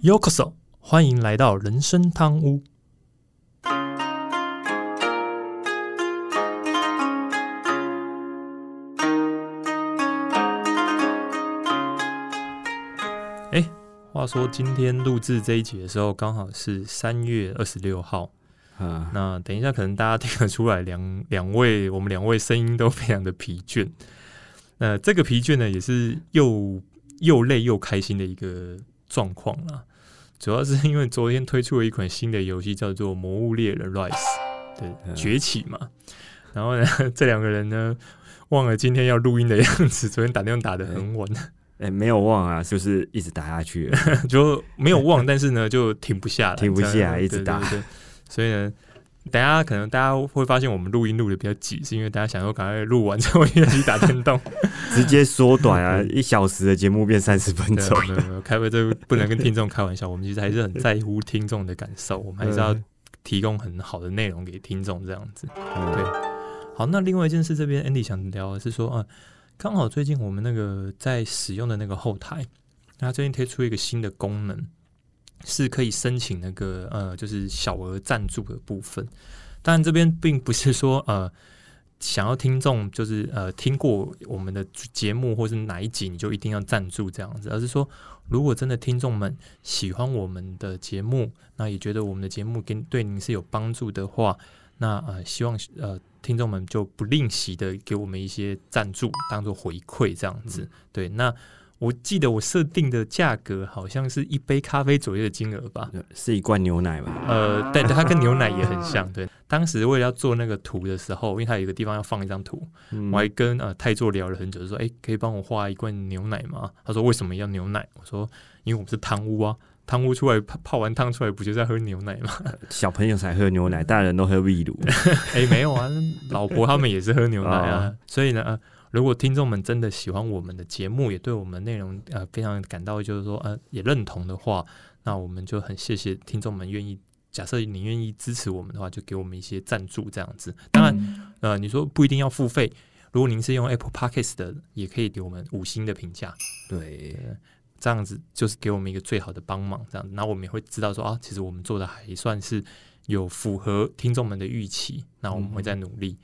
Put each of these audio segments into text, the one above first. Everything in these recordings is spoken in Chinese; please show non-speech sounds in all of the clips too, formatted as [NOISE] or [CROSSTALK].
Yokoso，欢迎来到人生汤屋。哎，话说今天录制这一集的时候，刚好是三月二十六号。啊，那等一下，可能大家听得出来，两两位我们两位声音都非常的疲倦。那这个疲倦呢，也是又又累又开心的一个状况啦。主要是因为昨天推出了一款新的游戏，叫做《魔物猎人 Rise》的崛起嘛。然后呢，[LAUGHS] 这两个人呢，忘了今天要录音的样子，昨天打电话打的很晚，哎，没有忘啊，就是一直打下去，[LAUGHS] 就没有忘，但是呢，就停不下来，停不下来，一直打。所以呢，等下可能大家会发现我们录音录的比较挤，是因为大家想说赶快录完之后一起打电动，[LAUGHS] 直接缩短啊，[LAUGHS] 一小时的节目变三十分钟。没有没有，开会这不能跟听众开玩笑，我们其实还是很在乎听众的感受，我们还是要提供很好的内容给听众这样子。对，好，那另外一件事，这边 Andy 想聊的是说啊，刚好最近我们那个在使用的那个后台，它最近推出一个新的功能。是可以申请那个呃，就是小额赞助的部分。当然，这边并不是说呃，想要听众就是呃听过我们的节目或是哪一集你就一定要赞助这样子，而是说，如果真的听众们喜欢我们的节目，那也觉得我们的节目跟对您是有帮助的话，那呃，希望呃听众们就不吝惜的给我们一些赞助，当做回馈这样子。对，那。我记得我设定的价格好像是一杯咖啡左右的金额吧，是一罐牛奶吧？呃，对，它跟牛奶也很像。对，当时为了要做那个图的时候，因为它有一个地方要放一张图，我还跟呃泰座聊了很久，说：“哎，可以帮我画一罐牛奶吗？”他说：“为什么要牛奶？”我说：“因为我们是汤屋啊，汤屋出来泡泡完汤出来，不就在喝牛奶吗？[LAUGHS] 小朋友才喝牛奶，大人都喝秘鲁。[LAUGHS] 哎，没有啊，老婆他们也是喝牛奶啊，所以呢。”如果听众们真的喜欢我们的节目，也对我们内容呃非常感到就是说呃也认同的话，那我们就很谢谢听众们愿意。假设你愿意支持我们的话，就给我们一些赞助这样子。当然，呃，你说不一定要付费。如果您是用 Apple Podcast 的，也可以给我们五星的评价。对，这样子就是给我们一个最好的帮忙。这样，那我们也会知道说啊，其实我们做的还算是有符合听众们的预期。那我们会再努力。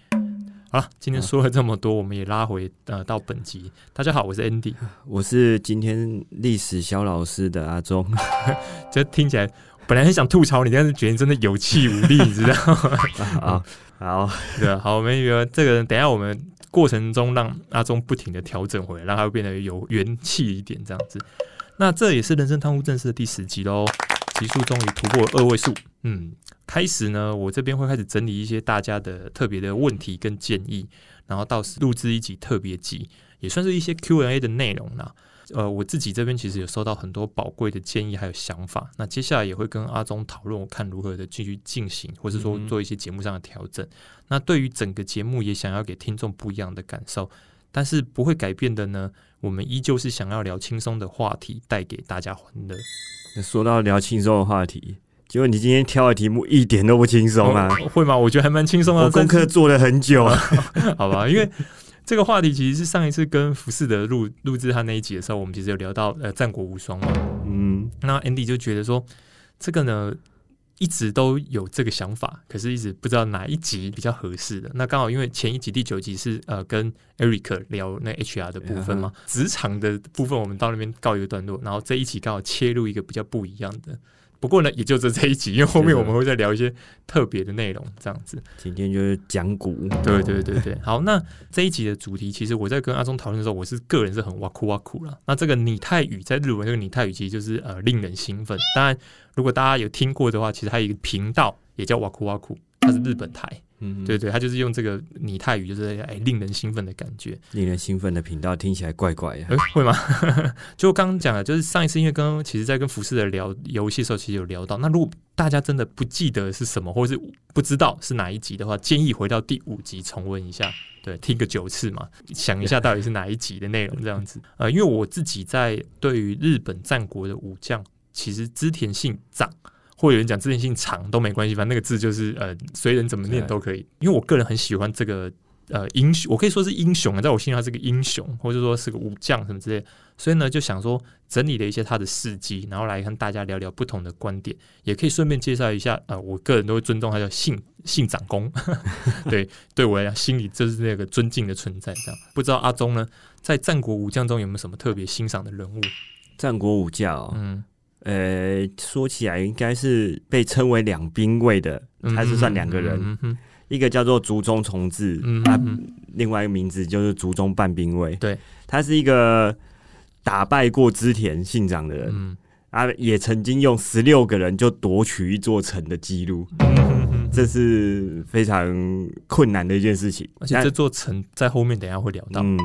好，今天说了这么多，我们也拉回呃到本集。大家好，我是 Andy，我是今天历史小老师的阿忠。[LAUGHS] 这听起来本来很想吐槽你，但是觉得真的有气无力，你知道吗？[LAUGHS] 好，好，对，好，我们有这个，等下我们过程中让阿忠不停的调整回来，让他变得有元气一点，这样子。那这也是人生贪污正式的第十集喽，集数终于突破二位数，嗯。开始呢，我这边会开始整理一些大家的特别的问题跟建议，然后到时录制一集特别集，也算是一些 Q&A 的内容啦。呃，我自己这边其实有收到很多宝贵的建议还有想法，那接下来也会跟阿忠讨论，我看如何的继续进行，或是说做一些节目上的调整。那对于整个节目也想要给听众不一样的感受，但是不会改变的呢，我们依旧是想要聊轻松的话题，带给大家欢乐。说到聊轻松的话题。结果你今天挑的题目一点都不轻松啊？会吗？我觉得还蛮轻松的。我功课做了很久啊，[LAUGHS] 好吧？因为这个话题其实是上一次跟福士德录录制他那一集的时候，我们其实有聊到呃战国无双嘛。嗯，那 Andy 就觉得说这个呢一直都有这个想法，可是一直不知道哪一集比较合适的。那刚好因为前一集第九集是呃跟 Eric 聊那 HR 的部分嘛，职场的部分我们到那边告一个段落，然后这一集刚好切入一个比较不一样的。不过呢，也就这这一集，因为后面我们会再聊一些特别的内容，这样子。今天就是讲股，对对对对。好，那这一集的主题，其实我在跟阿忠讨论的时候，我是个人是很哇酷哇酷了。那这个拟态语在日文，这个拟态语其实就是呃令人兴奋。当然，如果大家有听过的话，其实还有一个频道也叫哇酷哇酷，它是日本台。嗯，对对，他就是用这个拟态语，就是哎，令人兴奋的感觉。令人兴奋的频道听起来怪怪的，会吗？[LAUGHS] 就刚刚讲的，就是上一次因为刚刚其实在跟福士的聊游戏的时候，其实有聊到。那如果大家真的不记得是什么，或者是不知道是哪一集的话，建议回到第五集重温一下，对，听个九次嘛，想一下到底是哪一集的内容这样子。[LAUGHS] 呃，因为我自己在对于日本战国的武将，其实织田信长。或有人讲字念性长都没关系，反正那个字就是呃，随人怎么念都可以。因为我个人很喜欢这个呃英雄，我可以说是英雄啊，在我心里他是个英雄，或者说是个武将什么之类。所以呢，就想说整理了一些他的事迹，然后来跟大家聊聊不同的观点，也可以顺便介绍一下。呃，我个人都会尊重他叫信信长公，[LAUGHS] 对，对我来讲，心里就是那个尊敬的存在。这样，不知道阿忠呢，在战国武将中有没有什么特别欣赏的人物？战国武将，嗯，呃，说起来应该是被称为两兵卫的，他是算两个人，一个叫做竹中重治，他另外一个名字就是竹中半兵卫，对，他是一个。打败过织田信长的人，啊，也曾经用十六个人就夺取一座城的记录，这是非常困难的一件事情。而且这座城在后面等下会聊到。嗯，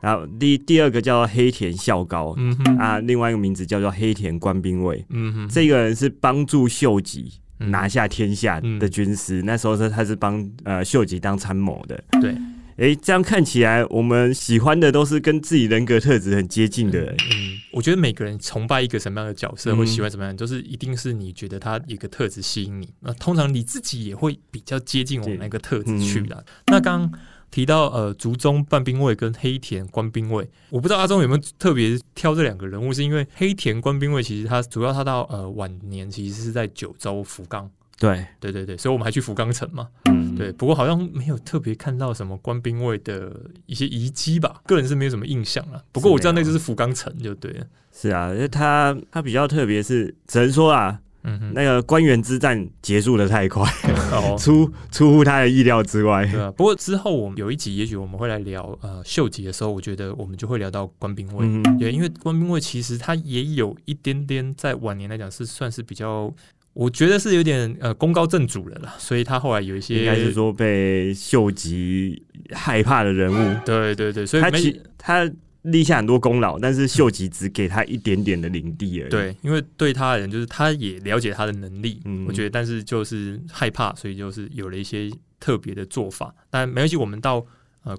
然后第第二个叫黑田孝高，嗯啊，另外一个名字叫做黑田官兵卫。嗯哼，这个人是帮助秀吉拿下天下的军师，那时候是他是帮呃秀吉当参谋的。对。哎，这样看起来，我们喜欢的都是跟自己人格特质很接近的人。嗯，我觉得每个人崇拜一个什么样的角色，或喜欢什么样，都是一定是你觉得他一个特质吸引你。那通常你自己也会比较接近我们那个特质去的。那刚刚提到呃，竹中半兵卫跟黑田官兵卫，我不知道阿忠有没有特别挑这两个人物，是因为黑田官兵卫其实他主要他到呃晚年其实是在九州福冈。对对对对，所以我们还去福冈城嘛。嗯，对。不过好像没有特别看到什么官兵卫的一些遗迹吧，个人是没有什么印象了。不过我知道那就是福冈城，就对了。是啊，因为他他比较特别，是只能说啊，嗯，那个官员之战结束的太快，[LAUGHS] 出出乎他的意料之外。对啊。不过之后我们有一集，也许我们会来聊呃秀吉的时候，我觉得我们就会聊到官兵卫。对，因为官兵卫其实他也有一点点在晚年来讲是算是比较。我觉得是有点呃功高震主了啦，所以他后来有一些应该是说被秀吉害怕的人物。对对对，所以他其他立下很多功劳，但是秀吉只给他一点点的领地而已。对，因为对他人就是他也了解他的能力，我觉得，但是就是害怕，所以就是有了一些特别的做法。但没关系，我们到呃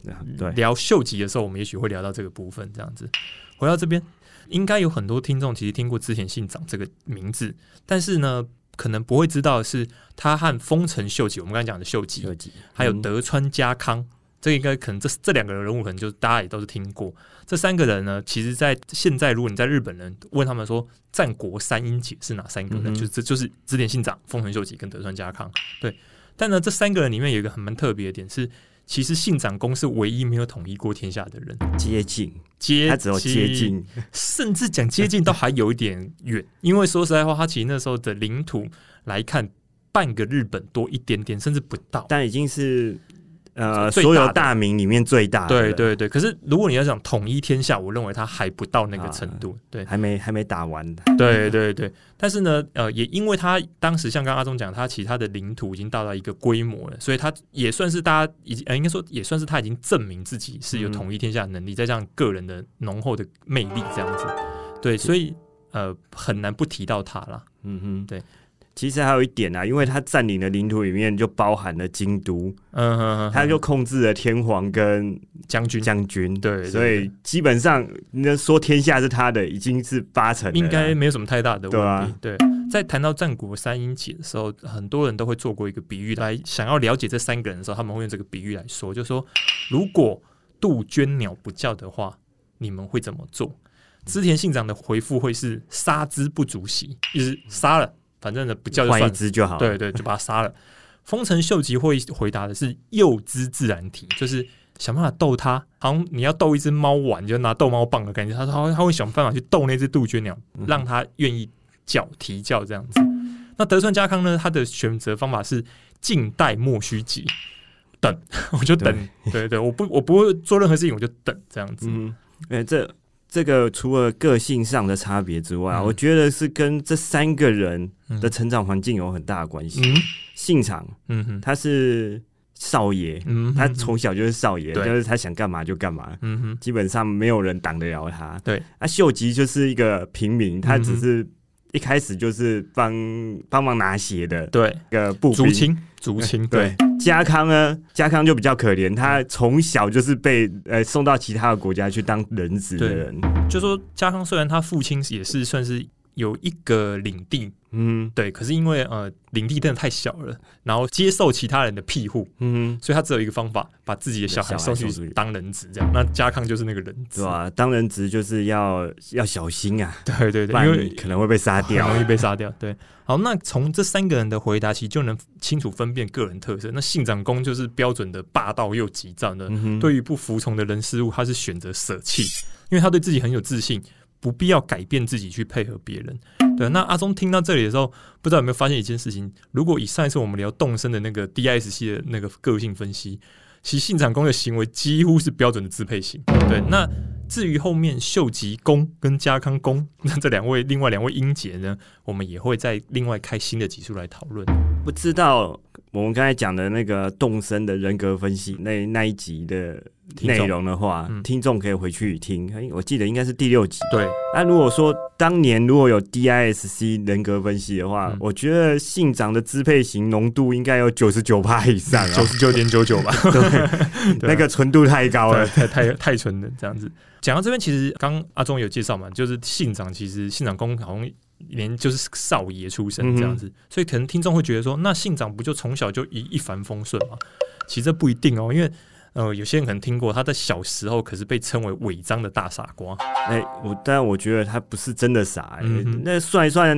聊秀吉的时候，我们也许会聊到这个部分。这样子回到这边，应该有很多听众其实听过织田信长这个名字，但是呢。可能不会知道的是，他和丰臣秀吉，我们刚才讲的秀吉，还有德川家康，这应该可能这这两个人物，可能就大家也都是听过。这三个人呢，其实，在现在，如果你在日本人问他们说战国三英杰是哪三个人，就这就是织田信长、丰臣秀吉跟德川家康。对，但呢，这三个人里面有一个很蛮特别的点是。其实信长公是唯一没有统一过天下的人，接近接，他只有接近，甚至讲接近都还有一点远。因为说实在话，他其实那时候的领土来看，半个日本多一点点，甚至不到，但已经是。呃，所有大名里面最大，对对对。可是如果你要讲统一天下，我认为他还不到那个程度，对，还没还没打完。对对对。但是呢，呃，也因为他当时像刚阿忠讲，他其他的领土已经到了一个规模了，所以他也算是大家已经呃，应该说也算是他已经证明自己是有统一天下的能力，再加上个人的浓厚的魅力这样子，对，所以呃很难不提到他了。嗯哼，对。其实还有一点啊，因为他占领的领土里面就包含了京都，嗯哼，他就控制了天皇跟将军将军，对，所以基本上那说天下是他的，已经是八成，应该没有什么太大的问题。对，在谈到战国三英杰的时候，很多人都会做过一个比喻来想要了解这三个人的时候，他们会用这个比喻来说，就说如果杜鹃鸟不叫的话，你们会怎么做？织田信长的回复会是杀之不足惜，就是杀了。反正呢，不叫就算一只就好。对对，就把它杀了。丰臣秀吉会回答的是诱之自然体，就是想办法逗它。好像你要逗一只猫玩，就拿逗猫棒的感觉。他说他会想办法去逗那只杜鹃鸟，让它愿意叫啼叫这样子。那德川家康呢？他的选择方法是静待莫须急，等 [LAUGHS] 我就等。对对，我不我不会做任何事情，我就等这样子。嗯，哎这。这个除了个性上的差别之外，我觉得是跟这三个人的成长环境有很大的关系。信长，嗯哼，他是少爷，嗯，他从小就是少爷，就是他想干嘛就干嘛，嗯哼，基本上没有人挡得了他。对，啊，秀吉就是一个平民，他只是。一开始就是帮帮忙拿鞋的，对，个步兵，竹青，竹青，[LAUGHS] 对。家康呢，家康就比较可怜，他从小就是被呃送到其他的国家去当人质的人。就说家康虽然他父亲也是算是有一个领地。嗯，对，可是因为呃领地真的太小了，然后接受其他人的庇护，嗯，所以他只有一个方法，把自己的小孩送去当人质，这样。那家康就是那个人质，对吧？当人质就是要要小心啊，对对对，因为可能会被杀掉，容易被杀掉。对，好，那从这三个人的回答，其实就能清楚分辨个人特色。那信长公就是标准的霸道又急躁的，对于不服从的人事物，他是选择舍弃，因为他对自己很有自信。不必要改变自己去配合别人，对。那阿忠听到这里的时候，不知道有没有发现一件事情？如果以上一次我们聊动身的那个 DISC 的那个个性分析，其信长公的行为几乎是标准的支配型。对。那至于后面秀吉公跟家康公 [LAUGHS] 那这两位另外两位英杰呢，我们也会在另外开新的集数来讨论。不知道我们刚才讲的那个动身的人格分析那那一集的。内容的话，听众可以回去听。我记得应该是第六集。对，那如果说当年如果有 DISC 人格分析的话，我觉得信长的支配型浓度应该有九十九趴以上，[LAUGHS] 九十九点九九吧。[LAUGHS] 对，那个纯度太高了，太太太纯了。这样子讲到这边，其实刚阿忠有介绍嘛，就是信长其实信长公好像连就是少爷出身这样子，所以可能听众会觉得说，那信长不就从小就一一帆风顺吗？其实这不一定哦，因为。呃，有些人可能听过，他在小时候可是被称为违章的大傻瓜。哎，我但我觉得他不是真的傻，那算一算。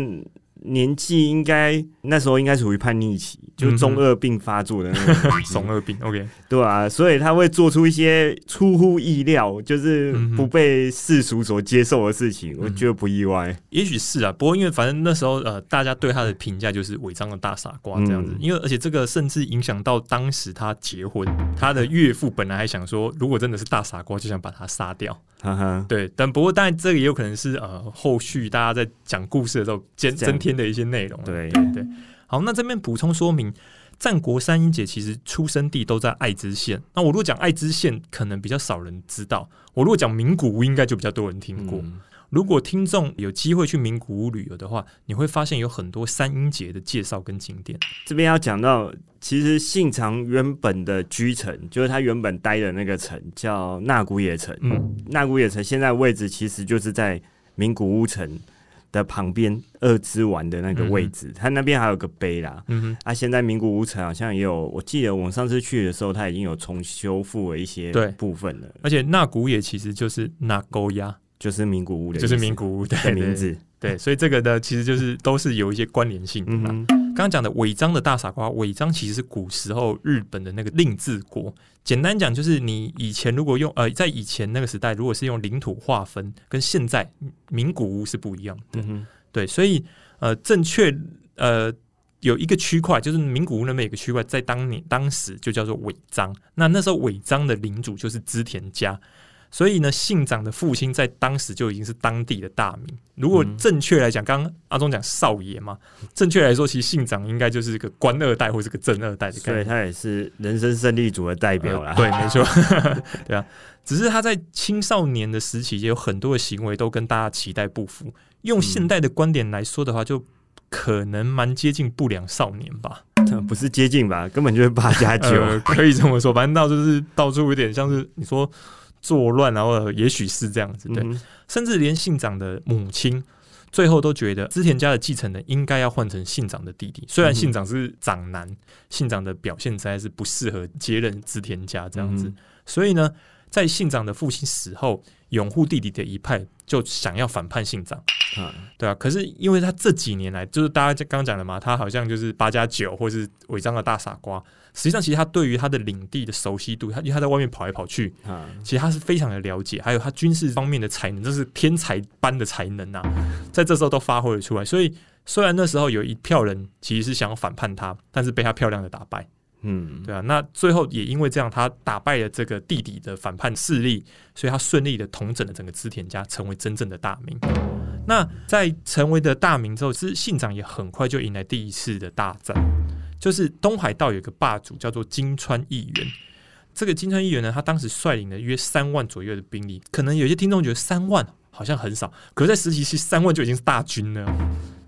年纪应该那时候应该属于叛逆期，就是中二病发作的那种 [LAUGHS] 中二病。OK，对啊，所以他会做出一些出乎意料，就是不被世俗所接受的事情，我觉得不意外。也许是啊，不过因为反正那时候呃，大家对他的评价就是违章的大傻瓜这样子。因为而且这个甚至影响到当时他结婚，他的岳父本来还想说，如果真的是大傻瓜，就想把他杀掉。对，但不过当然这个也有可能是呃，后续大家在讲故事的时候增增添的一些内容。对对，好，那这边补充说明，战国三英姐其实出生地都在爱知县。那我如果讲爱知县，可能比较少人知道；我如果讲名古屋，应该就比较多人听过。如果听众有机会去名古屋旅游的话，你会发现有很多三英节的介绍跟景点。这边要讲到，其实信长原本的居城，就是他原本待的那个城，叫那古野城。嗯，那古野城现在位置其实就是在名古屋城的旁边二之丸的那个位置，它那边还有个碑啦。嗯哼，啊，现在名古屋城好像也有，我记得我们上次去的时候，它已经有重修复了一些部分了。而且那古也其实就是那沟鸭。就是名古屋的，就是名古屋的名字，对，所以这个呢，其实就是都是有一些关联性的。刚刚讲的尾章的大傻瓜，尾章其实是古时候日本的那个令字国。简单讲，就是你以前如果用呃，在以前那个时代，如果是用领土划分，跟现在名古屋是不一样的。对，所以呃，正确呃有一个区块，就是名古屋那边有个区块，在当年当时就叫做尾张。那那时候尾张的领主就是织田家。所以呢，信长的父亲在当时就已经是当地的大名。如果正确来讲，刚刚阿忠讲少爷嘛，正确来说，其实信长应该就是个官二代或是个正二代的概念。所以他也是人生胜利组的代表啦。对，没错，[LAUGHS] 对啊。只是他在青少年的时期，也有很多的行为都跟大家期待不符。用现代的观点来说的话，就可能蛮接近不良少年吧？不是接近吧？根本就是八加九，可以这么说。反正到就是到处有点像是你说。作乱，然后也许是这样子，对，甚至连信长的母亲最后都觉得织田家的继承人应该要换成信长的弟弟。虽然信长是长男，信长的表现实在是不适合接任织田家这样子，所以呢，在信长的父亲死后，拥护弟弟的一派就想要反叛信长，对啊。可是因为他这几年来，就是大家刚刚讲的嘛，他好像就是八加九，或是违章的大傻瓜。实际上，其实他对于他的领地的熟悉度，他因为他在外面跑来跑去，其实他是非常的了解，还有他军事方面的才能，这是天才般的才能啊，在这时候都发挥了出来。所以，虽然那时候有一票人其实是想要反叛他，但是被他漂亮的打败。嗯，对啊。那最后也因为这样，他打败了这个弟弟的反叛势力，所以他顺利的统整了整个织田家，成为真正的大名。那在成为的大名之后，是信长也很快就迎来第一次的大战。就是东海道有个霸主叫做金川议员，这个金川议员呢，他当时率领了约三万左右的兵力，可能有些听众觉得三万好像很少，可是在实习期三万就已经是大军了，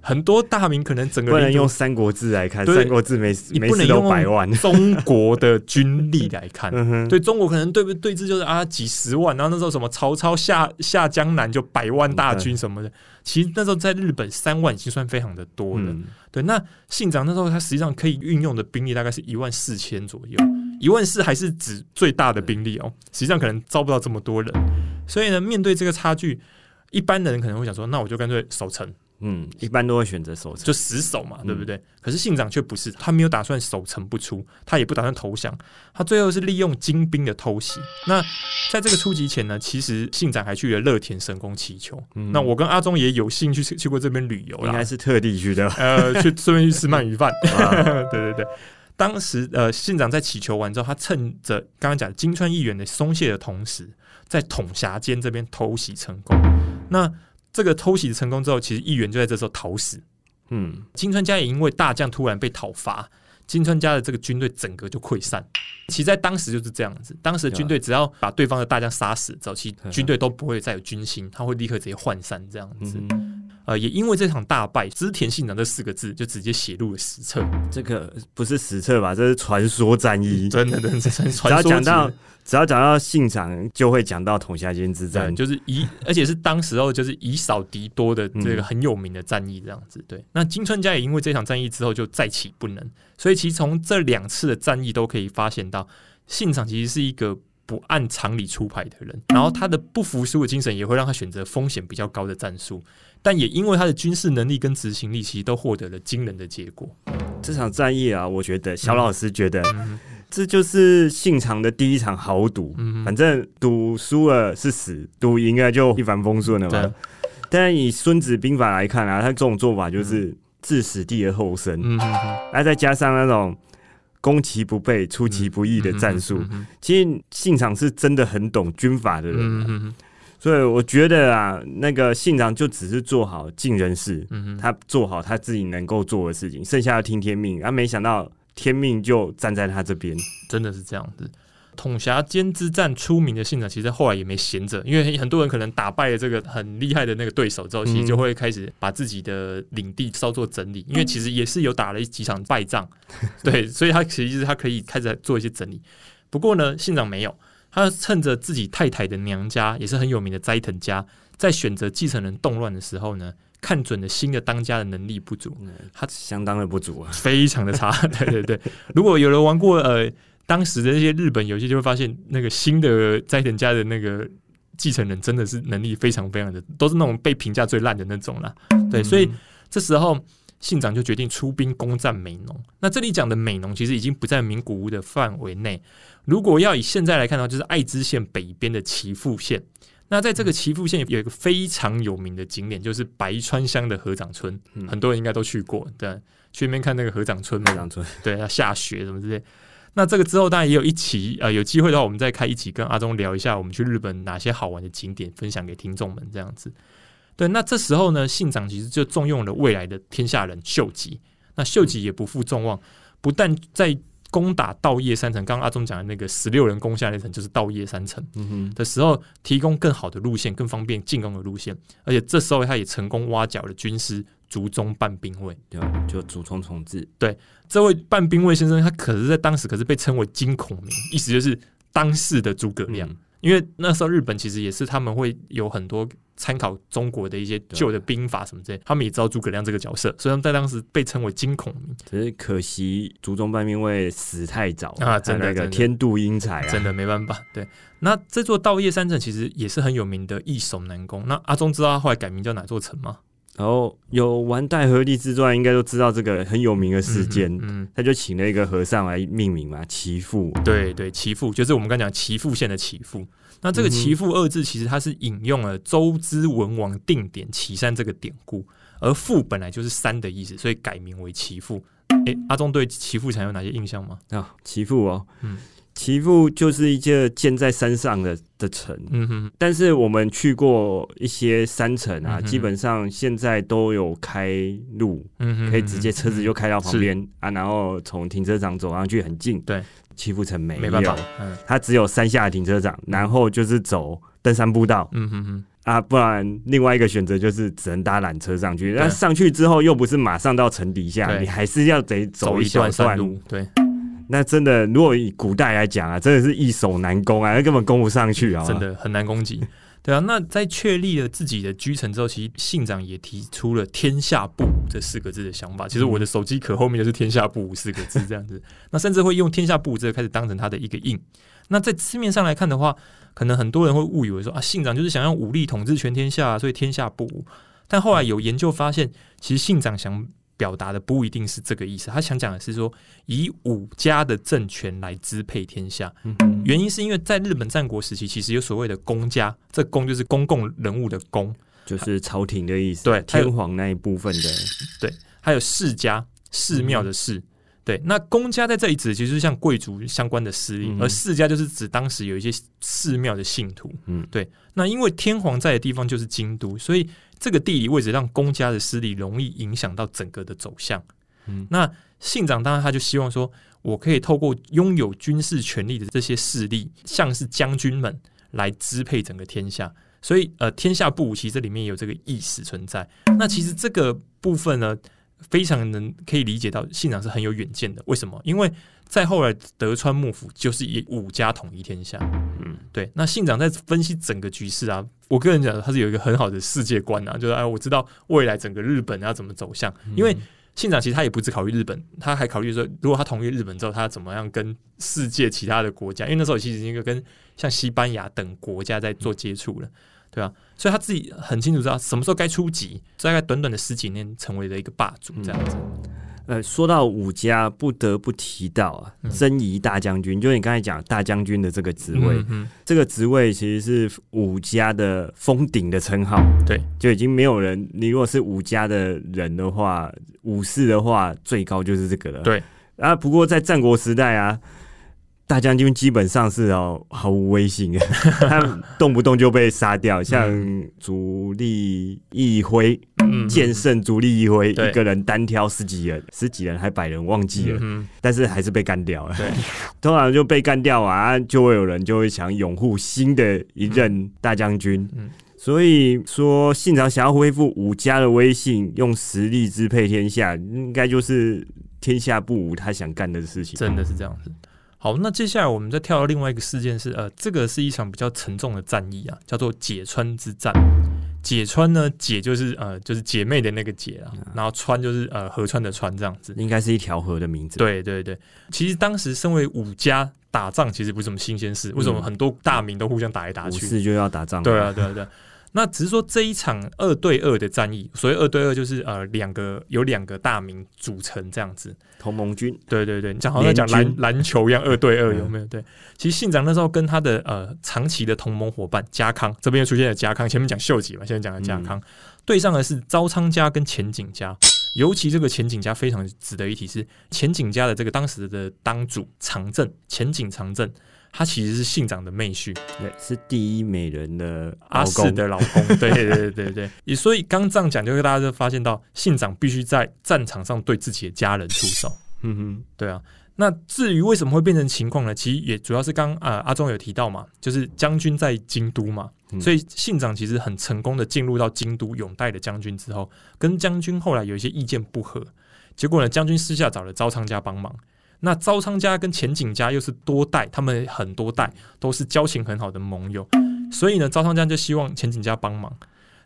很多大名可能整个不能用《三国志》来看，《三国志》没没事都百万。中国的军力来看，[LAUGHS] 对中国可能对不对峙就是啊几十万，然后那时候什么曹操下下江南就百万大军什么的，其实那时候在日本三万已经算非常的多了。对，那信长那时候他实际上可以运用的兵力大概是一万四千左右，一万四还是指最大的兵力哦，实际上可能招不到这么多人，所以呢，面对这个差距。一般的人可能会想说，那我就干脆守城。嗯，一般都会选择守城，就死守嘛，对不对？可是信长却不是，他没有打算守城不出，他也不打算投降，他最后是利用精兵的偷袭。那在这个初级前呢，其实信长还去了乐田神宫祈求。那我跟阿忠也有幸去去过这边旅游，应该是特地去的，呃，去顺便去吃鳗鱼饭。[LAUGHS] [LAUGHS] 对对对，当时呃，信长在祈求完之后，他趁着刚刚讲金川议员的松懈的同时。在统辖间这边偷袭成功，那这个偷袭成功之后，其实议员就在这时候逃死。嗯，金川家也因为大将突然被讨伐，金川家的这个军队整个就溃散。其实，在当时就是这样子，当时的军队只要把对方的大将杀死，早期军队都不会再有军心，他会立刻直接涣散这样子。呃，也因为这场大败，织田信长这四个字就直接写入了史册。这个不是史册吧？这是传说战役，[LAUGHS] 真的，真的，传说。只要讲到，只要讲到信长，就会讲到统辖间之战，就是以，而且是当时候就是以少敌多的这个很有名的战役，这样子。对，那金川家也因为这场战役之后就再起不能，所以其实从这两次的战役都可以发现到，信长其实是一个。不按常理出牌的人，然后他的不服输的精神也会让他选择风险比较高的战术，但也因为他的军事能力跟执行力，其实都获得了惊人的结果。这场战役啊，我觉得小老师觉得这就是信长的第一场豪赌，反正赌输了是死，赌赢了就一帆风顺了嘛。但以《孙子兵法》来看啊，他这种做法就是置死地而后生，还再加上那种。攻其不备，出其不意的战术，其实信长是真的很懂军法的人，所以我觉得啊，那个信长就只是做好尽人事，他做好他自己能够做的事情，剩下要听天命。啊，没想到天命就站在他这边，真的是这样子。统辖间之战出名的信长，其实后来也没闲着，因为很多人可能打败了这个很厉害的那个对手之后，其实就会开始把自己的领地稍作整理，因为其实也是有打了几场败仗，[LAUGHS] 对，所以他其实他可以开始做一些整理。不过呢，信长没有，他趁着自己太太的娘家也是很有名的斋藤家，在选择继承人动乱的时候呢，看准了新的当家的能力不足，他相当的不足啊，非常的差。[LAUGHS] 对对对，如果有人玩过呃。当时的那些日本游戏就会发现，那个新的斋藤家的那个继承人真的是能力非常非常的，都是那种被评价最烂的那种啦。对，所以这时候信长就决定出兵攻占美浓。那这里讲的美浓其实已经不在名古屋的范围内。如果要以现在来看的话，就是爱知县北边的岐阜县。那在这个岐阜县有一个非常有名的景点，就是白川乡的河长村，很多人应该都去过。对，去那边看那个河长村，河长村，对，要下雪什么之类。那这个之后当然也有一期，呃，有机会的话，我们再开一期跟阿忠聊一下，我们去日本哪些好玩的景点，分享给听众们这样子。对，那这时候呢，信长其实就重用了未来的天下人秀吉。那秀吉也不负众望，不但在攻打稻叶山城，刚刚阿忠讲的那个十六人攻下那城就是稻叶山城的时候，提供更好的路线，更方便进攻的路线，而且这时候他也成功挖角了军师。竹中半兵卫，对，就竹中重治。对，这位半兵卫先生，他可是在当时可是被称为金孔明，意思就是当世的诸葛亮。因为那时候日本其实也是他们会有很多参考中国的一些旧的兵法什么之类，他们也知道诸葛亮这个角色，所以他们在当时被称为金孔明。只是可惜竹中半兵卫死太早啊，真的个天妒英才，真的没办法。对，那这座稻叶山城其实也是很有名的易守难攻。那阿忠知道他后来改名叫哪座城吗？然后有玩《戴和利之传》，应该都知道这个很有名的事件。嗯，他就请了一个和尚来命名嘛，祈父。对对，祈父就是我们刚讲祈父县的祈父。那这个“祈父”二字，其实它是引用了周之文王定点岐山这个典故，而“父”本来就是山的意思，所以改名为岐阜。哎，阿忠对岐阜城有哪些印象吗？啊，祈父哦，嗯。岐阜就是一个建在山上的的城，嗯哼。但是我们去过一些山城啊，基本上现在都有开路，嗯哼，可以直接车子就开到旁边啊，然后从停车场走上去很近。对，岐阜城没没办法，它只有山下停车场，然后就是走登山步道，嗯哼哼。啊，不然另外一个选择就是只能搭缆车上去。那上去之后又不是马上到城底下，你还是要得走一段山路。对，那真的，如果以古代来讲啊，真的是易守难攻啊，那根本攻不上去啊，真的很难攻击。对啊，那在确立了自己的居城之后，其实信长也提出了“天下不武”这四个字的想法。其实我的手机壳后面就是“天下不武”四个字这样子。[LAUGHS] 那甚至会用“天下不武”这个开始当成他的一个印。那在字面上来看的话，可能很多人会误以为说啊，信长就是想用武力统治全天下，所以天下不武。但后来有研究发现，其实信长想表达的不一定是这个意思。他想讲的是说，以武家的政权来支配天下。原因是因为在日本战国时期，其实有所谓的公家，这公就是公共人物的公，就是朝廷的意思。对，天皇那一部分的。对，还有世家，寺庙的寺。对，那公家在这里指其实是像贵族相关的势力，而世家就是指当时有一些寺庙的信徒。嗯，对。那因为天皇在的地方就是京都，所以这个地理位置让公家的势力容易影响到整个的走向。嗯，那信长当然他就希望说，我可以透过拥有军事权力的这些势力，像是将军们来支配整个天下。所以，呃，天下不武，其实这里面有这个意识存在。那其实这个部分呢？非常能可以理解到信长是很有远见的。为什么？因为在后来德川幕府就是以武家统一天下。嗯，对。那信长在分析整个局势啊，我个人讲他是有一个很好的世界观啊，就是哎，我知道未来整个日本要怎么走向。因为信长其实他也不只考虑日本，他还考虑说，如果他统一日本之后，他怎么样跟世界其他的国家？因为那时候其实应该跟像西班牙等国家在做接触了。对啊，所以他自己很清楚知道什么时候该出击，大概短短的十几年成为了一个霸主这样子。呃，说到武家，不得不提到啊，征夷大将军，就是你刚才讲大将军的这个职位，这个职位其实是武家的封顶的称号。对，就已经没有人，你如果是武家的人的话，武士的话，最高就是这个了。对啊，不过在战国时代啊。大将军基本上是哦毫无威信，[LAUGHS] 他动不动就被杀掉。像足利义辉，剑圣足利义辉一个人单挑十几人，十几人还百人忘记了，但是还是被干掉了。对，[LAUGHS] 通常就被干掉啊，就会有人就会想拥护新的一任大将军。所以说，信长想要恢复武家的威信，用实力支配天下，应该就是天下不武他想干的事情。真的是这样子。好，那接下来我们再跳到另外一个事件是，呃，这个是一场比较沉重的战役啊，叫做解川之战。解川呢，解就是呃，就是姐妹的那个解啊，然后川就是呃，河川的川这样子，应该是一条河的名字。对对对，其实当时身为武家打仗，其实不是什么新鲜事。为什么很多大名都互相打来打去？武士就要打仗。对啊，对啊，对。那只是说这一场二对二的战役，所谓二对二就是呃两个有两个大名组成这样子。同盟军。对对对，讲好像讲篮篮球一样，二对二有没有？对，其实信长那时候跟他的呃长期的同盟伙伴家康这边又出现了家康，前面讲秀吉嘛，现在讲的家康对上的是招仓家跟前景家，尤其这个前景家非常值得一提，是前景家的这个当时的当主长政前景长政。他其实是信长的妹婿，对，是第一美人的阿四的老公，对对对对对。也所以刚这样讲，就大家就发现到信长必须在战场上对自己的家人出手。嗯哼，对啊。那至于为什么会变成情况呢？其实也主要是刚啊阿忠有提到嘛，就是将军在京都嘛，所以信长其实很成功的进入到京都永代的将军之后，跟将军后来有一些意见不合，结果呢，将军私下找了招仓家帮忙。那招仓家跟前景家又是多代，他们很多代都是交情很好的盟友，所以呢，招仓家就希望前景家帮忙。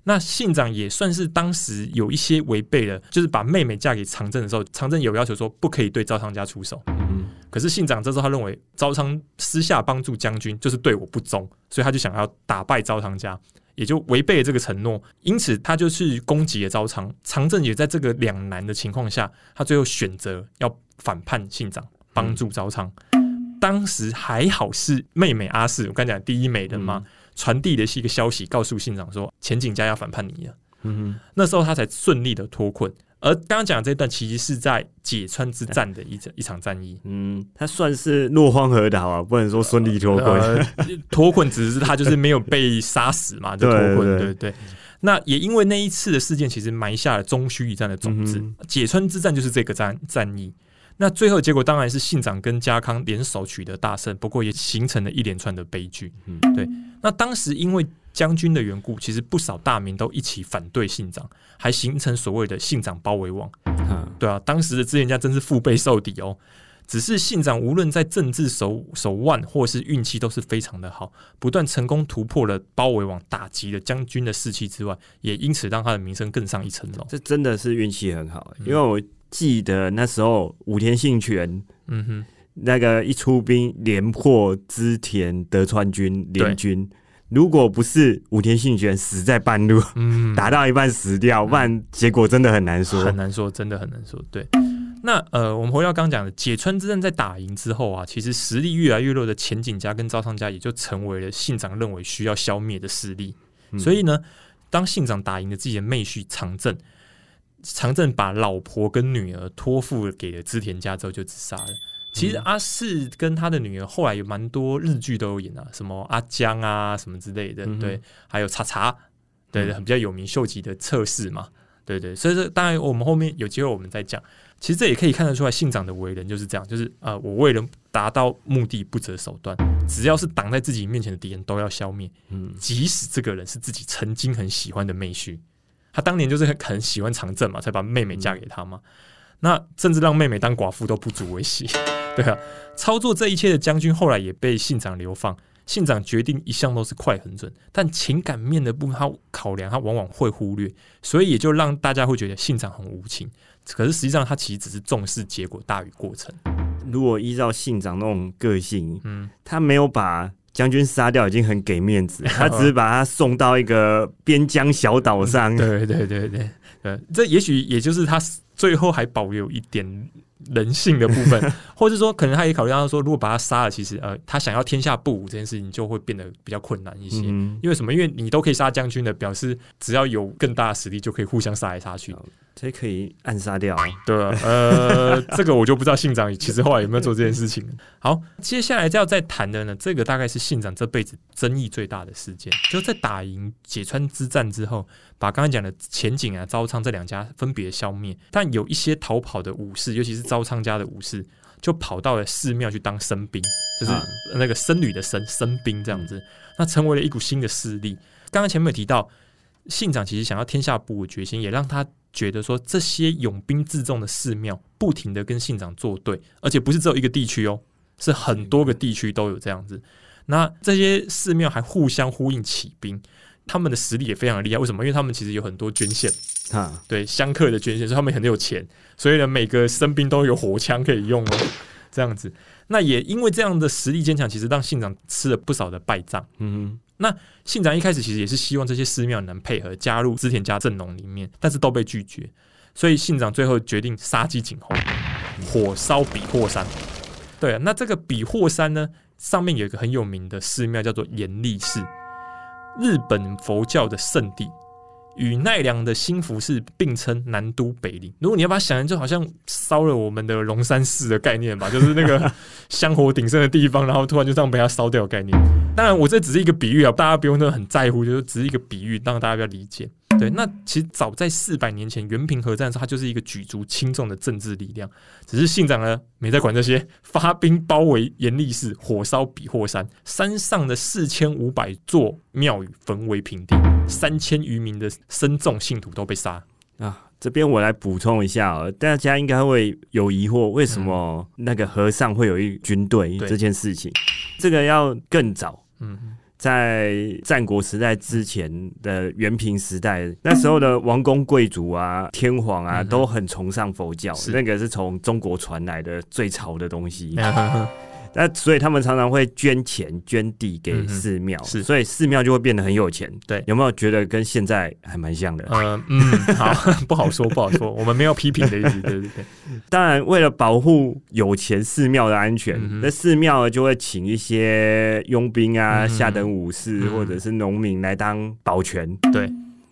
那信长也算是当时有一些违背了，就是把妹妹嫁给长政的时候，长政有要求说不可以对招仓家出手。嗯，可是信长这时候他认为招仓私下帮助将军就是对我不忠，所以他就想要打败招仓家，也就违背了这个承诺，因此他就去攻击了招仓。长政也在这个两难的情况下，他最后选择要。反叛信长，帮助招仓。当时还好是妹妹阿四，我刚讲第一美人嘛，传递的是一个消息，告诉信长说前景家要反叛你了。嗯哼，那时候他才顺利的脱困。而刚刚讲的这段，其实是在解川之战的一场一场战役。嗯，他算是落荒而逃啊，不能说顺利脱困。[LAUGHS] 脱困只是他就是没有被杀死嘛，就脱困。对对。那也因为那一次的事件，其实埋下了中须一战的种子。解川之战就是这个战战役。那最后结果当然是信长跟家康联手取得大胜，不过也形成了一连串的悲剧。嗯，对。那当时因为将军的缘故，其实不少大名都一起反对信长，还形成所谓的信长包围网。对啊，当时的资源家真是腹背受敌哦。只是信长无论在政治手手腕或是运气都是非常的好，不断成功突破了包围网，打击了将军的士气之外，也因此让他的名声更上一层楼。这真的是运气很好，因为我记得那时候武田信玄，嗯哼，那个一出兵连破织田德川军联军，如果不是武田信玄死在半路，嗯，打到一半死掉，不然结果真的很难说，很难说，真的很难说，对。那呃，我们回到刚刚讲的解川之战，在打赢之后啊，其实实力越来越弱的前景家跟招商家也就成为了信长认为需要消灭的势力。所以呢，当信长打赢了自己的妹婿长政，长政把老婆跟女儿托付给了织田家之后，就自杀了。其实阿四跟他的女儿后来有蛮多日剧都有演啊，什么阿江啊什么之类的，对，还有茶茶，对，很比较有名秀吉的测试嘛，对对。所以说，当然我们后面有机会我们再讲。其实这也可以看得出来，信长的为人就是这样，就是呃，我为了达到目的不择手段，只要是挡在自己面前的敌人都要消灭。嗯，即使这个人是自己曾经很喜欢的妹婿，他当年就是很很喜欢长政嘛，才把妹妹嫁给他嘛。那甚至让妹妹当寡妇都不足为奇。[LAUGHS] 对啊，操作这一切的将军后来也被信长流放。信长决定一向都是快很准，但情感面的部分他考量他往往会忽略，所以也就让大家会觉得信长很无情。可是实际上，他其实只是重视结果大于过程。如果依照信长那种个性，嗯，他没有把将军杀掉，已经很给面子。[LAUGHS] 他只是把他送到一个边疆小岛上。对对对对，呃，这也许也就是他最后还保留一点。人性的部分，[LAUGHS] 或者说，可能他也考虑到说，如果把他杀了，其实呃，他想要天下不武这件事情就会变得比较困难一些。因为什么？因为你都可以杀将军的，表示只要有更大的实力，就可以互相杀来杀去。这可以暗杀掉，对啊，呃，这个我就不知道信长其实后来有没有做这件事情。[LAUGHS] 好，接下来就要再谈的呢，这个大概是信长这辈子争议最大的事件，就在打赢解川之战之后。把刚才讲的前景啊、招仓这两家分别消灭，但有一些逃跑的武士，尤其是招仓家的武士，就跑到了寺庙去当僧兵，就是那个僧侣的僧僧兵这样子，那成为了一股新的势力。刚刚前面有提到，信长其实想要天下不武决心，也让他觉得说这些拥兵自重的寺庙不停的跟信长作对，而且不是只有一个地区哦，是很多个地区都有这样子。那这些寺庙还互相呼应起兵。他们的实力也非常的厉害，为什么？因为他们其实有很多捐献啊，对香客的捐献，所以他们很有钱，所以呢，每个僧兵都有火枪可以用哦，这样子。那也因为这样的实力坚强，其实让信长吃了不少的败仗。嗯，那信长一开始其实也是希望这些寺庙能配合加入织田家阵容里面，但是都被拒绝，所以信长最后决定杀鸡儆猴，火烧比霍山。对啊，那这个比霍山呢，上面有一个很有名的寺庙，叫做严立寺。日本佛教的圣地，与奈良的新服饰并称南都北陵。如果你要把它想成就好像烧了我们的龙山寺的概念吧，就是那个 [LAUGHS] 香火鼎盛的地方，然后突然就这样被它烧掉的概念。当然，我这只是一个比喻啊，大家不用那很在乎，就是只是一个比喻，让大家比较理解。对，那其实早在四百年前元平和战的时候，它就是一个举足轻重的政治力量。只是信长呢没在管这些，发兵包围严立寺，火烧比霍山，山上的四千五百座庙宇焚为平地，三千余名的僧众信徒都被杀啊！这边我来补充一下哦，大家应该会有疑惑，为什么那个和尚会有一军队这件事情？这个要更早，嗯。在战国时代之前的元平时代，那时候的王公贵族啊、天皇啊，都很崇尚佛教，那个是从中国传来的最潮的东西。[LAUGHS] 那所以他们常常会捐钱捐地给寺庙，是，所以寺庙就会变得很有钱。对，有没有觉得跟现在还蛮像的？嗯嗯，好，[LAUGHS] 不好说，不好说，我们没有批评的意思，对对对。当然，为了保护有钱寺庙的安全，那寺庙就会请一些佣兵啊、下等武士或者是农民来当保全。对，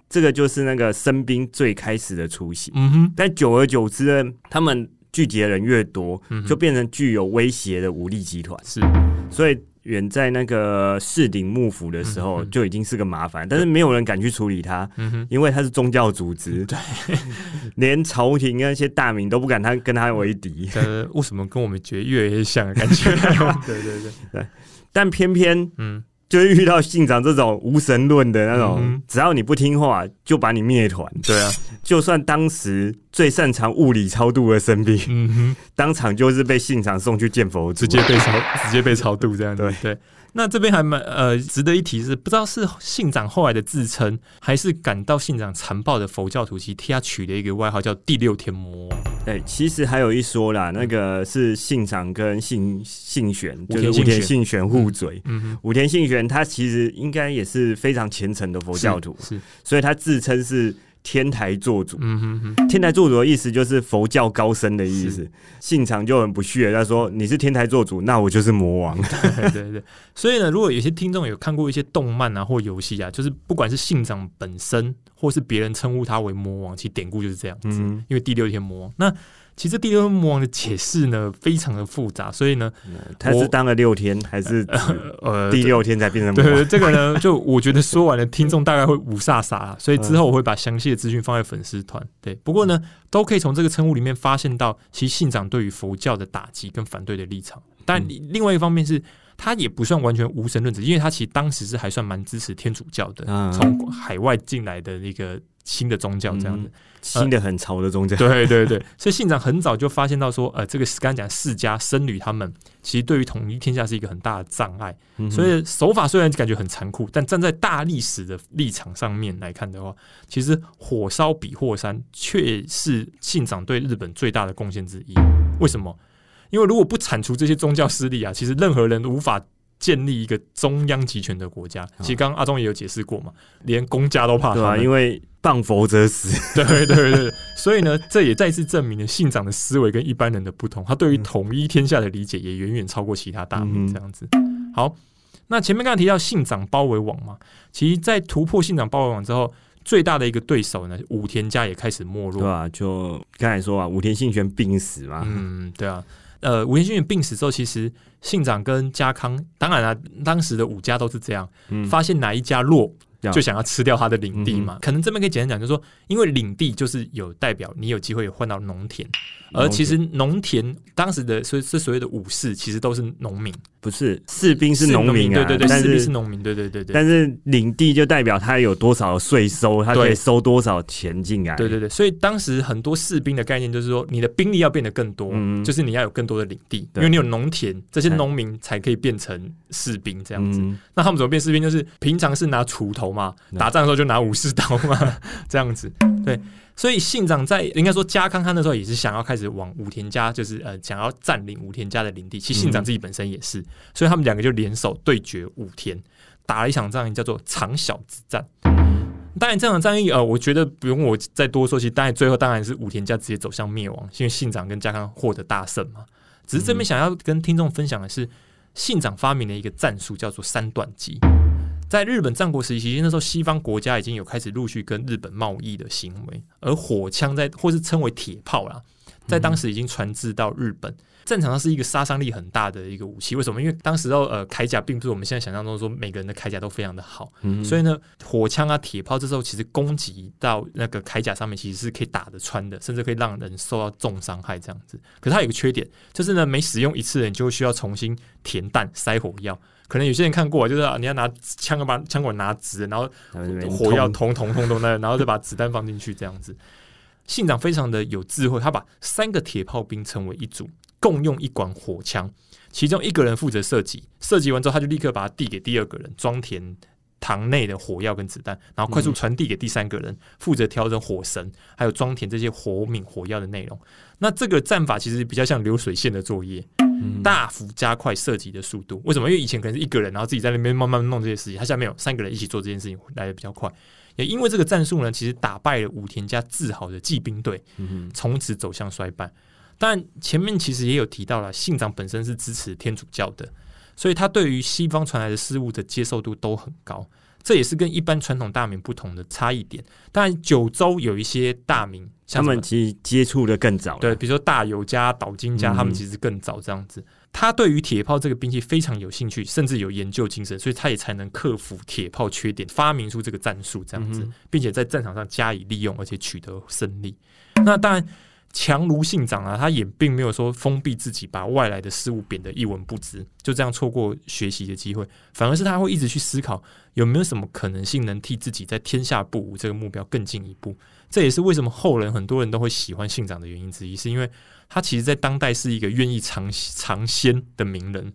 这个就是那个僧兵最开始的雏形。嗯哼，但久而久之呢，他们。聚集的人越多，就变成具有威胁的武力集团。是，所以远在那个市顶幕府的时候，就已经是个麻烦。但是没有人敢去处理它，因为他是宗教组织，对，[LAUGHS] 连朝廷那些大名都不敢他跟他为敌。呃，为什么跟我们觉得越来越像的？感觉，[LAUGHS] 对对对对。但偏偏，嗯，就是遇到信长这种无神论的那种，只要你不听话，就把你灭团。对啊，就算当时最擅长物理超度的生病，嗯哼，当场就是被信长送去见佛，直接被超，直接被超度这样。对对。那这边还蛮呃值得一提是，不知道是信长后来的自称，还是感到信长残暴的佛教徒，其实替他取了一个外号叫第六天魔王。对，其实还有一说啦，那个是信长跟信信玄，就是武田信玄互嘴。嗯武田信玄他其实应该也是非常虔诚的佛教徒，是，所以他自称是。天台做主，嗯哼哼，天台做主的意思就是佛教高僧的意思。信长就很不屑，他说：“你是天台做主，那我就是魔王。[LAUGHS] ”对对对。所以呢，如果有些听众有看过一些动漫啊或游戏啊，就是不管是信长本身，或是别人称呼他为魔王，其实典故就是这样子。因为第六天魔王那。其实第六天魔王的解释呢，非常的复杂，所以呢，他是当了六天，还是呃第六天才变成魔王？对，这个呢，就我觉得说完了，听众大概会五煞煞，所以之后我会把详细的资讯放在粉丝团。[LAUGHS] 对，不过呢，都可以从这个称呼里面发现到，其实信长对于佛教的打击跟反对的立场。但另外一方面是，他也不算完全无神论者，因为他其实当时是还算蛮支持天主教的，从海外进来的那个新的宗教这样子。新的很潮的宗教，对对对，所以信长很早就发现到说，呃，这个刚刚讲世家僧侣他们其实对于统一天下是一个很大的障碍，所以手法虽然感觉很残酷，但站在大历史的立场上面来看的话，其实火烧比霍山却是信长对日本最大的贡献之一。为什么？因为如果不铲除这些宗教势力啊，其实任何人无法。建立一个中央集权的国家，其实刚刚阿忠也有解释过嘛，连公家都怕他，因为谤佛则死。[LAUGHS] 对对对，所以呢，这也再次证明了信长的思维跟一般人的不同，他对于统一天下的理解也远远超过其他大名。这样子，好，那前面刚刚提到信长包围网嘛，其实，在突破信长包围网之后，最大的一个对手呢，武田家也开始没落，对啊？就刚才说啊，武田信玄病死嘛，嗯，对啊。呃，武田信玄病死之后，其实信长跟家康，当然了，当时的五家都是这样，发现哪一家弱。就想要吃掉他的领地嘛？可能这边可以简单讲，就是说，因为领地就是有代表你有机会换到农田，而其实农田当时的所以是所谓的武士，其实都是农民，不是士兵是农民啊，对对对，士兵是农民，对对对对。但是领地就代表他有多少税收，他可以收多少钱进来，对对对。所以当时很多士兵的概念就是说，你的兵力要变得更多，就是你要有更多的领地，因为你有农田，这些农民才可以变成士兵这样子。那他们怎么变士兵？就是平常是拿锄头。嘛，打仗的时候就拿武士刀嘛，[LAUGHS] 这样子。对，所以信长在应该说家康他那时候也是想要开始往武田家，就是呃想要占领武田家的领地。其实信长自己本身也是，所以他们两个就联手对决武田，打了一场仗，叫做长小之战。当然这场战役呃，我觉得不用我再多说，其实当然最后当然是武田家直接走向灭亡，因为信长跟家康获得大胜嘛。只是这边想要跟听众分享的是，信长发明了一个战术，叫做三段击。在日本战国时期，那时候西方国家已经有开始陆续跟日本贸易的行为，而火枪在或是称为铁炮啦，在当时已经传至到日本战场上是一个杀伤力很大的一个武器。为什么？因为当时候呃铠甲并不是我们现在想象中说每个人的铠甲都非常的好，所以呢火枪啊铁炮这时候其实攻击到那个铠甲上面其实是可以打得穿的，甚至可以让人受到重伤害这样子。可是它有个缺点，就是呢每使用一次，你就需要重新填弹塞火药。可能有些人看过，就是你要拿枪把枪管拿直，然后火药通通通通的，然后再把子弹放进去，这样子。信长非常的有智慧，他把三个铁炮兵成为一组，共用一管火枪，其中一个人负责射击，射击完之后，他就立刻把它递给第二个人，装填膛内的火药跟子弹，然后快速传递给第三个人，负责调整火绳，还有装填这些火敏火药的内容。那这个战法其实比较像流水线的作业。大幅加快射击的速度，为什么？因为以前可能是一个人，然后自己在那边慢慢弄这些事情，他现在没有三个人一起做这件事情来的比较快。也因为这个战术呢，其实打败了武田家自豪的骑兵队，从此走向衰败。但前面其实也有提到了，信长本身是支持天主教的，所以他对于西方传来的事物的接受度都很高。这也是跟一般传统大名不同的差异点。当然，九州有一些大名，他们其实接触的更早。对，比如说大友家、岛津家，他们其实更早这样子。他对于铁炮这个兵器非常有兴趣，甚至有研究精神，所以他也才能克服铁炮缺点，发明出这个战术这样子，并且在战场上加以利用，而且取得胜利。那当然，强如信长啊，他也并没有说封闭自己，把外来的事物贬得一文不值，就这样错过学习的机会。反而是他会一直去思考，有没有什么可能性能替自己在天下不武这个目标更进一步。这也是为什么后人很多人都会喜欢信长的原因之一，是因为他其实在当代是一个愿意尝尝鲜的名人，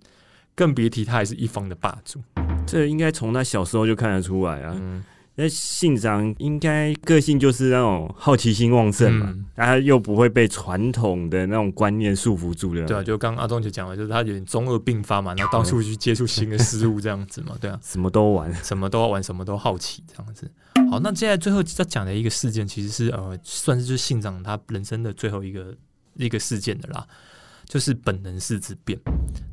更别提他还是一方的霸主。这应该从他小时候就看得出来啊。那信长应该个性就是那种好奇心旺盛嘛，他又不会被传统的那种观念束缚住的。对啊，就刚阿忠就讲了，就是他有点中二病发嘛，然后到处去接触新的事物这样子嘛，对啊，什么都玩，什么都要玩，什么都好奇这样子。好，那接下来最后要讲的一个事件，其实是呃，算是就是信长他人生的最后一个一个事件的啦，就是本能寺之变。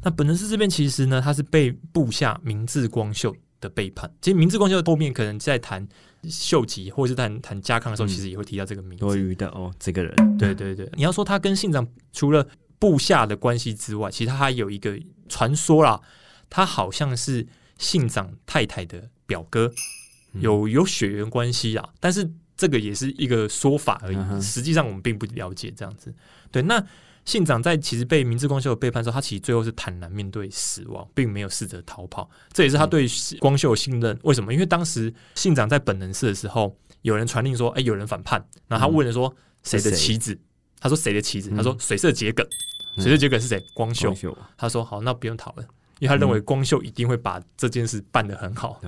那本能寺之变其实呢，他是被部下明智光秀。的背叛，其实明治光秀后面可能在谈秀吉，或者是谈谈家康的时候，其实也会提到这个名字。多余的哦，这个人，对对对，你要说他跟信长除了部下的关系之外，其实他还有一个传说啦，他好像是信长太太的表哥，有有血缘关系啊，但是这个也是一个说法而已，实际上我们并不了解这样子。对，那。信长在其实被明治光秀背叛之后，他其实最后是坦然面对死亡，并没有试着逃跑。这也是他对光秀信任。为什么？因为当时信长在本能寺的时候，有人传令说：“哎，有人反叛。”然后他问了说：“谁的棋子？”他说：“谁的棋子？”他说：“水色桔梗。”水色桔梗是谁？光秀。他说：“好，那不用讨论，因为他认为光秀一定会把这件事办得很好。”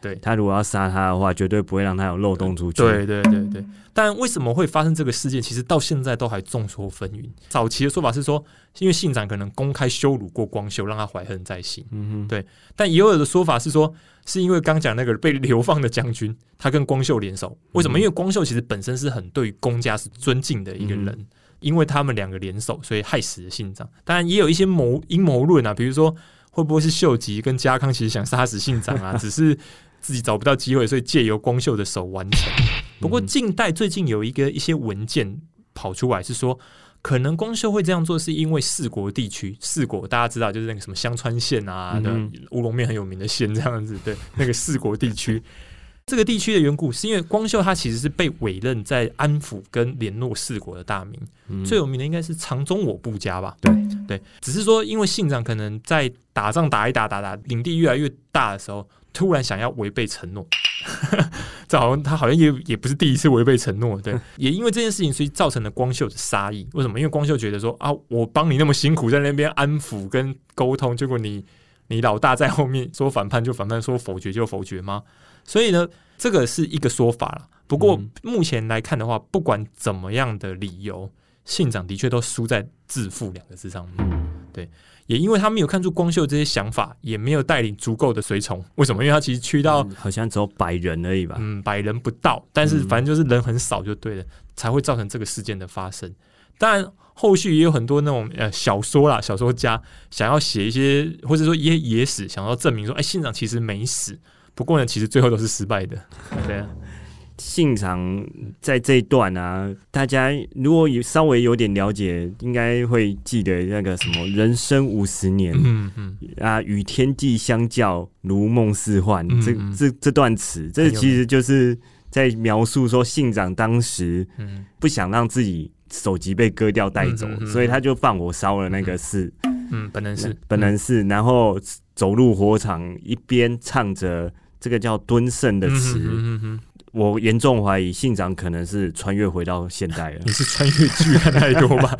对他如果要杀他的话，绝对不会让他有漏洞出去。对对对对。但为什么会发生这个事件？其实到现在都还众说纷纭。早期的说法是说，因为信长可能公开羞辱过光秀，让他怀恨在心。嗯哼。对。但也有的说法是说，是因为刚讲那个被流放的将军，他跟光秀联手。为什么？因为光秀其实本身是很对公家是尊敬的一个人，因为他们两个联手，所以害死了信长。当然，也有一些谋阴谋论啊，比如说会不会是秀吉跟家康其实想杀死信长啊，[LAUGHS] 只是。自己找不到机会，所以借由光秀的手完成。不过近代最近有一个一些文件跑出来，是说可能光秀会这样做，是因为四国地区，四国大家知道就是那个什么香川县啊的乌龙面很有名的县这样子。对，那个四国地区 [LAUGHS] 这个地区的缘故，是因为光秀他其实是被委任在安抚跟联络四国的大名，最有名的应该是长宗我部家吧？对对，只是说因为信长可能在打仗打一打打打，领地越来越大的时候。突然想要违背承诺，[LAUGHS] 这好像他好像也也不是第一次违背承诺，对，也因为这件事情，所以造成了光秀的杀意。为什么？因为光秀觉得说啊，我帮你那么辛苦在那边安抚跟沟通，结果你你老大在后面说反叛就反叛，说否决就否决吗？所以呢，这个是一个说法了。不过目前来看的话，不管怎么样的理由，信长的确都输在自负两个字上面，对。也因为他没有看出光秀这些想法，也没有带领足够的随从。为什么？因为他其实去到好像只有百人而已吧。嗯，百人不到，但是反正就是人很少就对了，才会造成这个事件的发生。当然，后续也有很多那种呃小说啦，小说家想要写一些，或者说野野史，想要证明说，哎，信长其实没死。不过呢，其实最后都是失败的。对啊。信长在这一段啊，大家如果有稍微有点了解，应该会记得那个什么“人生五十年”，嗯嗯啊，与天地相较，如梦似幻。这这这段词，这其实就是在描述说信长当时不想让自己手级被割掉带走，所以他就放火烧了那个寺。嗯，本能寺，本能寺，然后走入火场，一边唱着这个叫敦盛的词。我严重怀疑信长可能是穿越回到现代了。你是穿越剧看太多吧？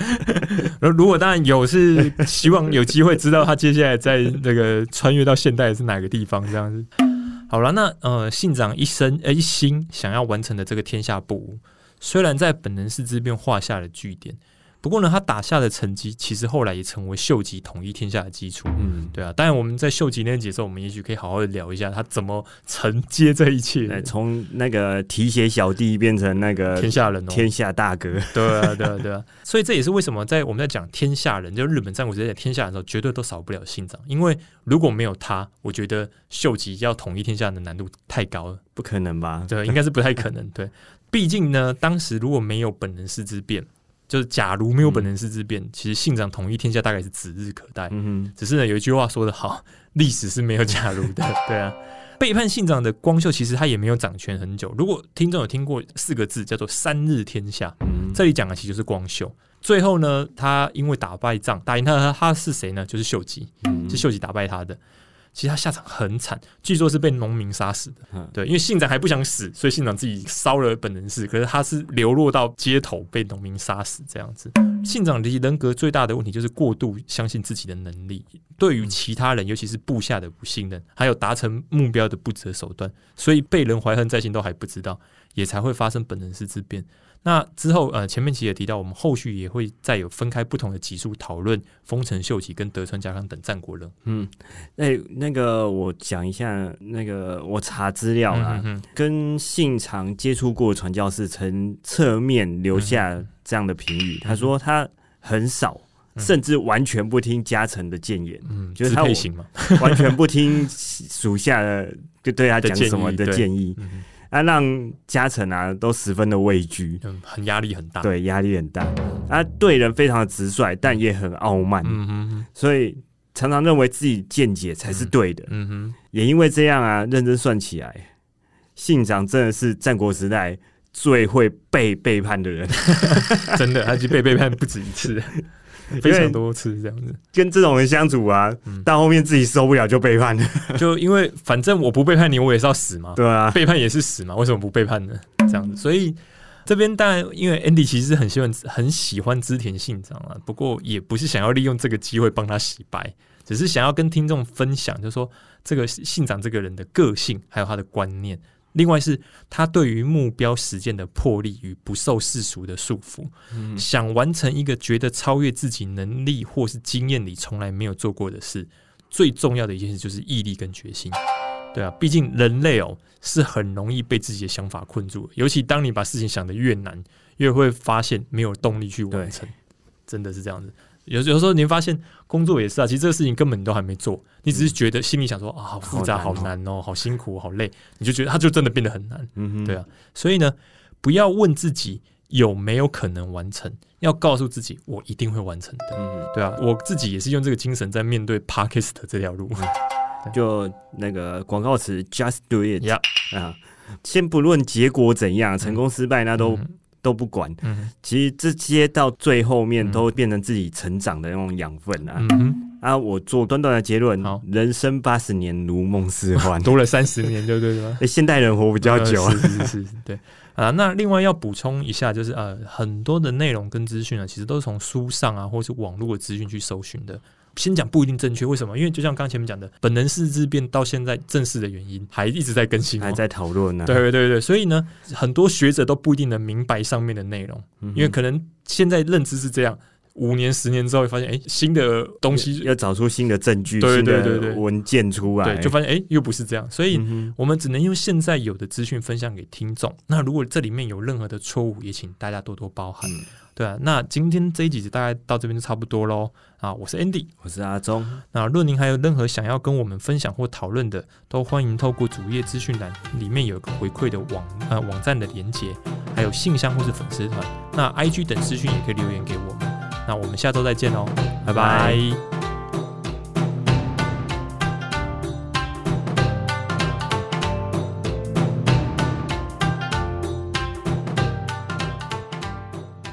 [LAUGHS] 如果当然有，是希望有机会知道他接下来在那个穿越到现代是哪个地方这样子。好了，那呃，信长一生呃一心想要完成的这个天下布，虽然在本能寺之变画下了句点。不过呢，他打下的成绩其实后来也成为秀吉统一天下的基础。嗯，对啊。当然，我们在秀吉那节时候，我们也许可以好好的聊一下他怎么承接这一切，从那个提携小弟变成那个天下人、天下大哥。[LAUGHS] 对啊，对啊，对啊。所以这也是为什么在我们在讲天下人，就日本战国时代天下人的时候，绝对都少不了信长。因为如果没有他，我觉得秀吉要统一天下的难度太高了，不可能吧？对，应该是不太可能。对，毕竟呢，当时如果没有本能寺之变。就是假如没有本能是之变，其实信长统一天下大概是指日可待。嗯哼，只是呢有一句话说得好，历史是没有假如的。[LAUGHS] 对啊，背叛信长的光秀，其实他也没有掌权很久。如果听众有听过四个字叫做“三日天下”，这里讲的其实就是光秀。最后呢，他因为打败仗，打赢他，他是谁呢？就是秀吉，是秀吉打败他的。其实他下场很惨，据说是被农民杀死的。对，因为信长还不想死，所以信长自己烧了本能寺。可是他是流落到街头，被农民杀死这样子。信长的人格最大的问题就是过度相信自己的能力，对于其他人，尤其是部下的不信任，还有达成目标的不择手段，所以被人怀恨在心都还不知道，也才会发生本能寺之变。那之后，呃，前面其实也提到，我们后续也会再有分开不同的集数讨论丰臣秀吉跟德川家康等战国人。嗯，哎，那个我讲一下，那个我查资料啊，跟信长接触过传教士曾侧面留下这样的评语，他说他很少，甚至完全不听家臣的谏言，嗯，就是他完全不听属下的就对他讲什么的建议。啊，让嘉诚啊都十分的畏惧，嗯，很压力很大，对，压力很大。啊，对人非常的直率，但也很傲慢，嗯哼，所以常常认为自己见解才是对的，嗯哼。也因为这样啊，认真算起来，信长真的是战国时代最会被背叛的人，[LAUGHS] 真的，他就被背叛不止一次。[LAUGHS] 非常多次这样子，跟这种人相处啊，到后面自己受不了就背叛了。[LAUGHS] 就因为反正我不背叛你，我也是要死嘛。对啊，背叛也是死嘛，为什么不背叛呢？这样子，所以这边当然，因为 Andy 其实很喜欢很喜欢织田信长啊，不过也不是想要利用这个机会帮他洗白，只是想要跟听众分享，就是说这个信长这个人的个性还有他的观念。另外是他对于目标实践的魄力与不受世俗的束缚，想完成一个觉得超越自己能力或是经验里从来没有做过的事，最重要的一件事就是毅力跟决心。对啊，毕竟人类哦是很容易被自己的想法困住，尤其当你把事情想得越难，越会发现没有动力去完成，真的是这样子。有有时候，你发现工作也是啊，其实这个事情根本都还没做，你只是觉得心里想说啊，好复杂、好难哦，好辛苦、好累，你就觉得它就真的变得很难，嗯对啊。所以呢，不要问自己有没有可能完成，要告诉自己我一定会完成的，嗯对啊。我自己也是用这个精神在面对 Parkist 这条路，就那个广告词 Just Do It 啊，先不论结果怎样，成功失败那都。都不管，其实这些到最后面都变成自己成长的那种养分啊！啊，我做短短的结论：人生八十年如梦似幻，[LAUGHS] 多了三十年，对对对？哎，现代人活比较久，[LAUGHS] 是是是，对啊。那另外要补充一下，就是呃，很多的内容跟资讯啊，其实都是从书上啊，或是网络的资讯去搜寻的。先讲不一定正确，为什么？因为就像刚前面讲的，本能四之变到现在正式的原因还一直在更新，还在讨论呢。对对对对，所以呢，很多学者都不一定能明白上面的内容，因为可能现在认知是这样，五年、十年之后会发现，哎，新的东西要找出新的证据、新的文件出来，就发现哎，又不是这样。所以我们只能用现在有的资讯分享给听众。那如果这里面有任何的错误，也请大家多多包涵。对啊，那今天这一集大概到这边就差不多喽。啊，我是 Andy，我是阿忠。那若您还有任何想要跟我们分享或讨论的，都欢迎透过主页资讯栏里面有一个回馈的网呃网站的连接，还有信箱或是粉丝团。那 IG 等资讯也可以留言给我们。那我们下周再见哦，拜拜。